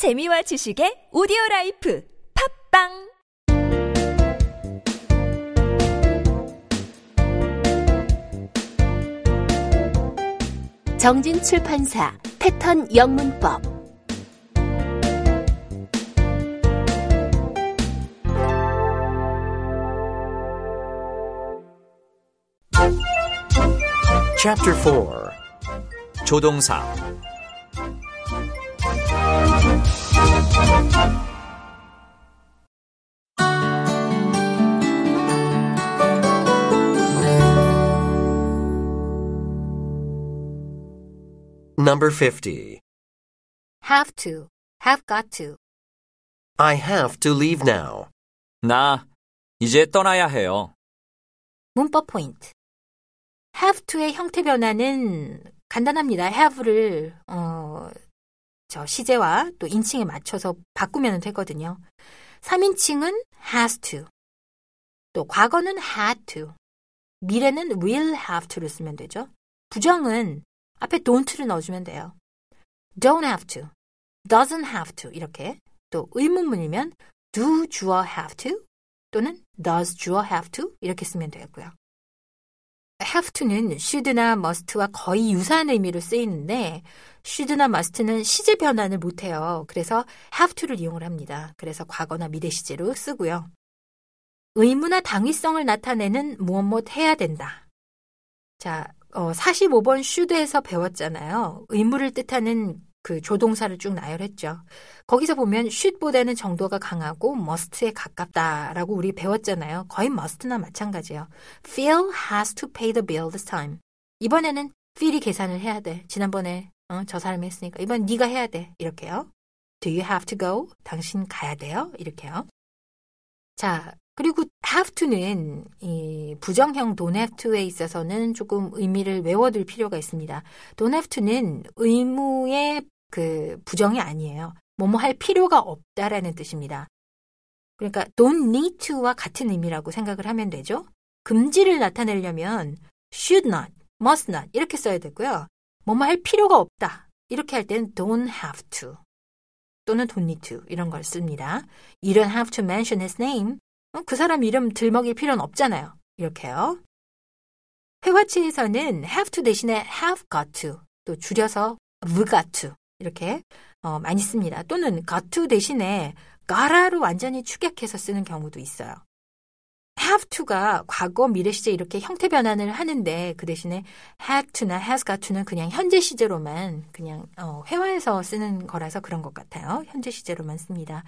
재미와 지식의 오디오 라이프 팝빵! 정진 출판사 패턴 영문법. Chapter 4 조동사 Number 50. have to, have got to. I have to leave now. 나 이제 떠나야 해요. 문법 포인트. have to의 형태 변화는 간단합니다. have를 어, 저 시제와 또 인칭에 맞춰서 바꾸면 되거든요. 3인칭은 has to. 또 과거는 had to. 미래는 will have to를 쓰면 되죠. 부정은 앞에 don't를 넣어주면 돼요. don't have to, doesn't have to 이렇게 또 의문문이면 do 주어 have to 또는 does 주어 have to 이렇게 쓰면 되고요. have to는 should나 must와 거의 유사한 의미로 쓰이는데 should나 must는 시제 변환을 못해요. 그래서 have to를 이용을 합니다. 그래서 과거나 미래 시제로 쓰고요. 의무나 당위성을 나타내는 무엇 무엇 해야 된다. 자, 어, 45번 should에서 배웠잖아요. 의무를 뜻하는 그 조동사를 쭉 나열했죠. 거기서 보면 should보다는 정도가 강하고 must에 가깝다라고 우리 배웠잖아요. 거의 must나 마찬가지예요. Phil has to pay the bill this time. 이번에는 Phil이 계산을 해야 돼. 지난번에 어, 저 사람이 했으니까 이번 네가 해야 돼. 이렇게요. Do you have to go? 당신 가야 돼요. 이렇게요. 자, 그리고 have to는 이 부정형 don't have to에 있어서는 조금 의미를 외워둘 필요가 있습니다. don't have to는 의무의 그 부정이 아니에요. 뭐뭐 할 필요가 없다라는 뜻입니다. 그러니까 don't need to와 같은 의미라고 생각을 하면 되죠. 금지를 나타내려면 should not, must not 이렇게 써야 되고요. 뭐뭐 할 필요가 없다. 이렇게 할 때는 don't have to 또는 don't need to 이런 걸 씁니다. You don't have to mention his name. 어, 그 사람 이름 들먹일 필요는 없잖아요. 이렇게요. 회화치에서는 have to 대신에 have got to 또 줄여서 have got to 이렇게 어, 많이 씁니다. 또는 got to 대신에 gotta로 완전히 축약해서 쓰는 경우도 있어요. have to가 과거, 미래 시제 이렇게 형태 변환을 하는데 그 대신에 had to나 has got to는 그냥 현재 시제로만 그냥 어, 회화에서 쓰는 거라서 그런 것 같아요. 현재 시제로만 씁니다.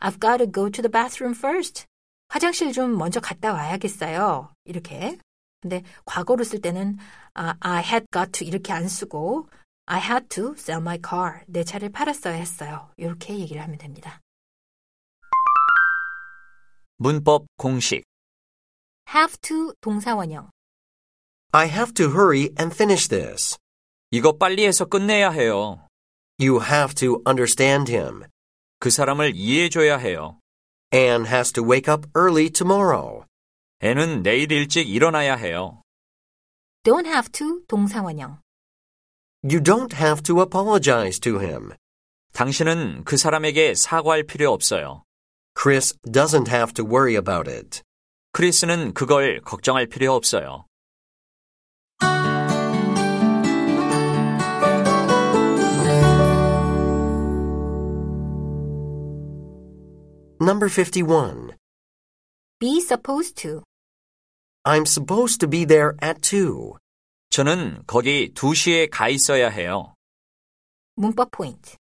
I've got to go to the bathroom first. 화장실 좀 먼저 갔다 와야겠어요. 이렇게. 근데 과거로 쓸 때는 아, I had got to 이렇게 안 쓰고 I had to sell my car. 내 차를 팔았어야 했어요. 이렇게 얘기를 하면 됩니다. 문법 공식 have to 동사원형. I have to hurry and finish this. 이거 빨리 해서 끝내야 해요. You have to understand him. 그 사람을 이해해줘야 해요. Anne has to wake up early tomorrow. 애는 내일 일찍 일어나야 해요. don't have to 동사원형. You don't have to apologize to him. 당신은 그 사람에게 사과할 필요 없어요. Chris doesn't have to worry about it. 크리스는 그걸 걱정할 필요 없어요. Number 51. be supposed to. I'm supposed to be there at 2. 저는 거기 2시에 가 있어야 해요. 문법 포인트.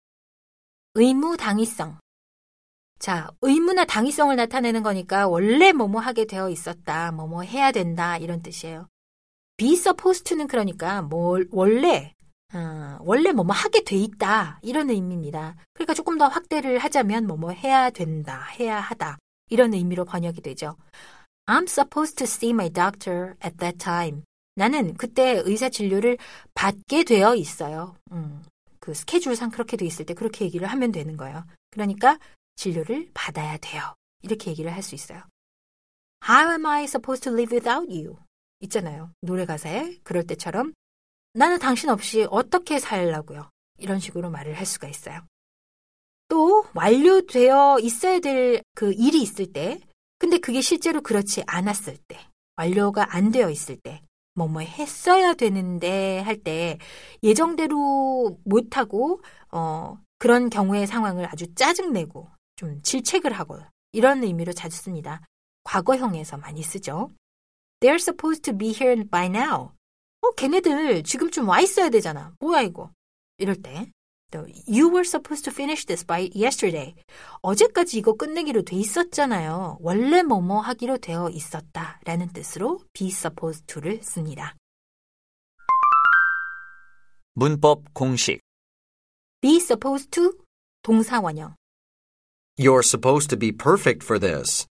의무 당위성. 자, 의무나 당위성을 나타내는 거니까 원래 뭐뭐 하게 되어 있었다, 뭐뭐 해야 된다 이런 뜻이에요. be supposed to는 그러니까 뭘 원래 어, 원래 뭐뭐 하게 돼 있다 이런 의미입니다. 그러니까 조금 더 확대를 하자면 뭐뭐 해야 된다, 해야 하다 이런 의미로 번역이 되죠. I'm supposed to see my doctor at that time. 나는 그때 의사 진료를 받게 되어 있어요. 음, 그 스케줄상 그렇게 돼 있을 때 그렇게 얘기를 하면 되는 거예요. 그러니까 진료를 받아야 돼요. 이렇게 얘기를 할 수 있어요. How am I supposed to live without you? 있잖아요. 노래 가사에 그럴 때처럼 나는 당신 없이 어떻게 살라고요? 이런 식으로 말을 할 수가 있어요. 또 완료되어 있어야 될 그 일이 있을 때, 근데 그게 실제로 그렇지 않았을 때, 완료가 안 되어 있을 때, 뭐 뭐 했어야 되는데 할 때 예정대로 못하고 어 그런 경우의 상황을 아주 짜증내고 좀 질책을 하고 이런 의미로 자주 씁니다. 과거형에서 많이 쓰죠. They're supposed to be here by now. 어, 걔네들 지금쯤 와 있어야 되잖아. 뭐야 이거? 이럴 때. 또 You were supposed to finish this by yesterday. 어제까지 이거 끝내기로 돼 있었잖아요. 원래 뭐뭐 하기로 되어 있었다. 라는 뜻으로 be supposed to를 씁니다. 문법 공식. be supposed to 동사 원형. You're supposed to be perfect for this.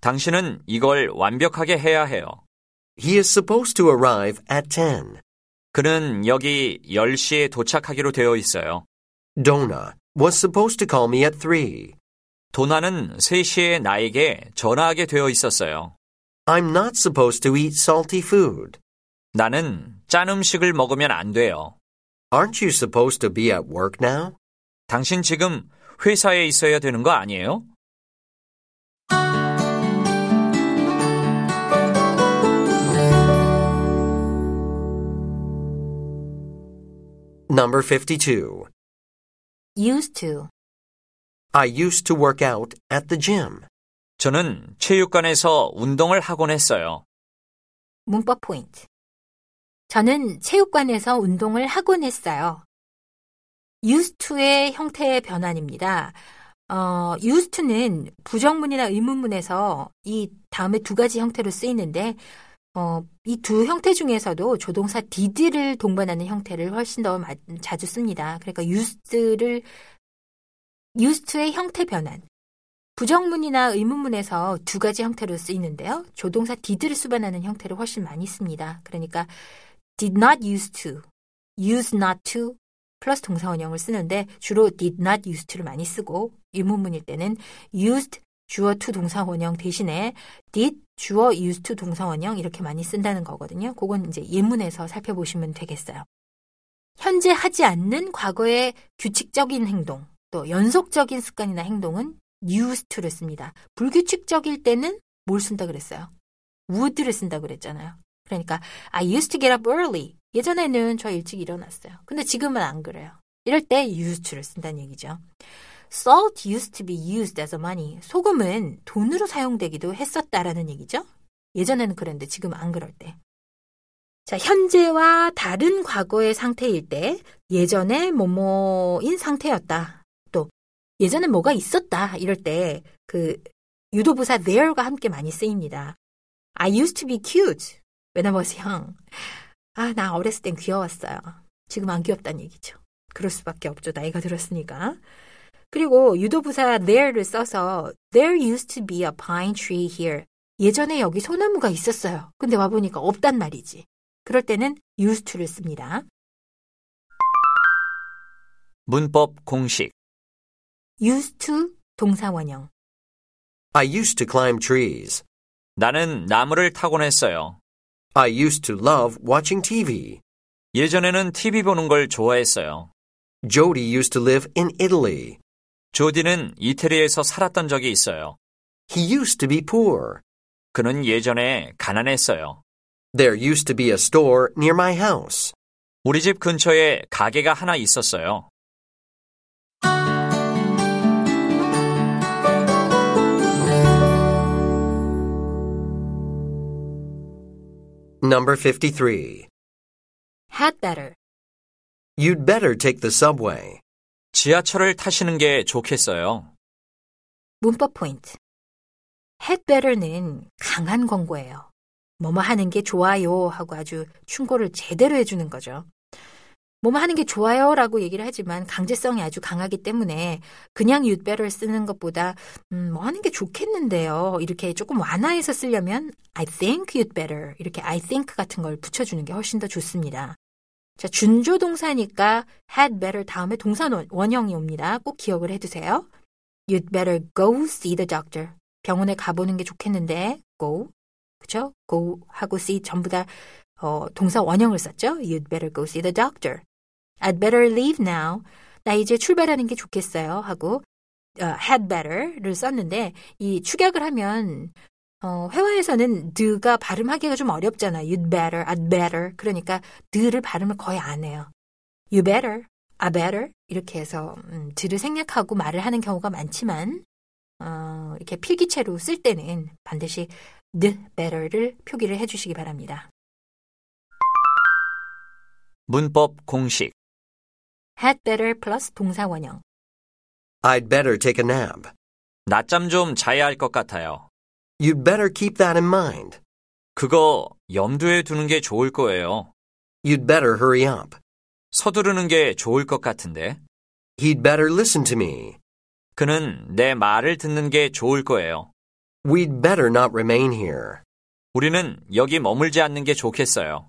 당신은 이걸 완벽하게 해야 해요. He is supposed to arrive at 10. 그는 여기 10시에 도착하기로 되어 있어요. Donna was supposed to call me at 3. 도나는 3시에 나에게 전화하게 되어 있었어요. I'm not supposed to eat salty food. 나는 짠 음식을 먹으면 안 돼요. Aren't you supposed to be at work now? 당신 지금 회사에 있어야 되는 거 아니에요? Number 52. Used to I used to work out at the gym. 저는 체육관에서 운동을 하곤 했어요. 문법 포인트. 저는 체육관에서 운동을 하곤 했어요. used to의 형태의 변환입니다. 어, used to는 부정문이나 의문문에서 이 다음에 두 가지 형태로 쓰이는데, 어, 이 두 형태 중에서도 조동사 did를 동반하는 형태를 훨씬 더 마- 자주 씁니다. 그러니까 used를, used to의 형태 변환. 부정문이나 의문문에서 두 가지 형태로 쓰이는데요. 조동사 did를 수반하는 형태를 훨씬 많이 씁니다. 그러니까 did not use to, use not to 플러스 동사 원형을 쓰는데 주로 did not use to를 많이 쓰고 의문문일 때는 used 주어 to 동사 원형 대신에 did 주어 used to 동사 원형 이렇게 많이 쓴다는 거거든요. 그건 이제 예문에서 살펴보시면 되겠어요. 현재 하지 않는 과거의 규칙적인 행동, 또 연속적인 습관이나 행동은 used to를 씁니다. 불규칙적일 때는 뭘 쓴다 그랬어요? would를 쓴다 그랬잖아요. 그러니까 I used to get up early. 예전에는 저 일찍 일어났어요. 근데 지금은 안 그래요. 이럴 때 used to를 쓴다는 얘기죠. Salt used to be used as money. 소금은 돈으로 사용되기도 했었다라는 얘기죠. 예전에는 그랬는데 지금 안 그럴 때. 자, 현재와 다른 과거의 상태일 때 예전에 뭐뭐인 상태였다. 또 예전에 뭐가 있었다. 이럴 때 그 유도부사 there가 함께 많이 쓰입니다. I used to be cute when I was young. 아, 나 어렸을 땐 귀여웠어요. 지금 안 귀엽다는 얘기죠. 그럴 수밖에 없죠. 나이가 들었으니까. 그리고 유도부사 there를 써서 there used to be a pine tree here. 예전에 여기 소나무가 있었어요. 근데 와보니까 없단 말이지. 그럴 때는 used to를 씁니다. 문법 공식. used to 동사 원형. I used to climb trees. 나는 나무를 타곤 했어요. I used to love watching TV. 예전에는 TV 보는 걸 좋아했어요. Jody used to live in Italy. 조디는 이태리에서 살았던 적이 있어요. He used to be poor. 그는 예전에 가난했어요. There used to be a store near my house. 우리 집 근처에 가게가 하나 있었어요. Number 53. had better. You'd better take the subway. 지하철을 타시는 게 좋겠어요. 문법 포인트. had better는 강한 권고예요. 뭐뭐 하는 게 좋아요 하고 아주 충고를 제대로 해주는 거죠. 뭐뭐 하는 게 좋아요 라고 얘기를 하지만 강제성이 아주 강하기 때문에 그냥 you'd better 쓰는 것보다 음, 뭐 하는 게 좋겠는데요. 이렇게 조금 완화해서 쓰려면 I think you'd better 이렇게 I think 같은 걸 붙여주는 게 훨씬 더 좋습니다. 자, 준조 동사니까 had better 다음에 동사 원형이 옵니다. 꼭 기억을 해두세요. You'd better go see the doctor. 병원에 가보는 게 좋겠는데 go 그쵸? go 하고 see 전부 다 어, 동사 원형을 썼죠. You'd better go see the doctor. I'd better leave now. 나 이제 출발하는 게 좋겠어요. 하고 어, had better를 썼는데 이 축약을 하면 어, 회화에서는 드가 발음하기가 좀 어렵잖아. you'd better, I'd better. 그러니까 드를 발음을 거의 안 해요. you better, I better 이렇게 해서 음, 드를 생략하고 말을 하는 경우가 많지만 어, 이렇게 필기체로 쓸 때는 반드시 the better를 표기를 해주시기 바랍니다. 문법 공식. had better 플러스 동사 원형. I'd better take a nap. 낮잠 좀 자야 할 것 같아요. You'd better keep that in mind. 그거 염두에 두는 게 좋을 거예요. You'd better hurry up. 서두르는 게 좋을 것 같은데. He'd better listen to me. 그는 내 말을 듣는 게 좋을 거예요. We'd better not remain here. 우리는 여기 머물지 않는 게 좋겠어요.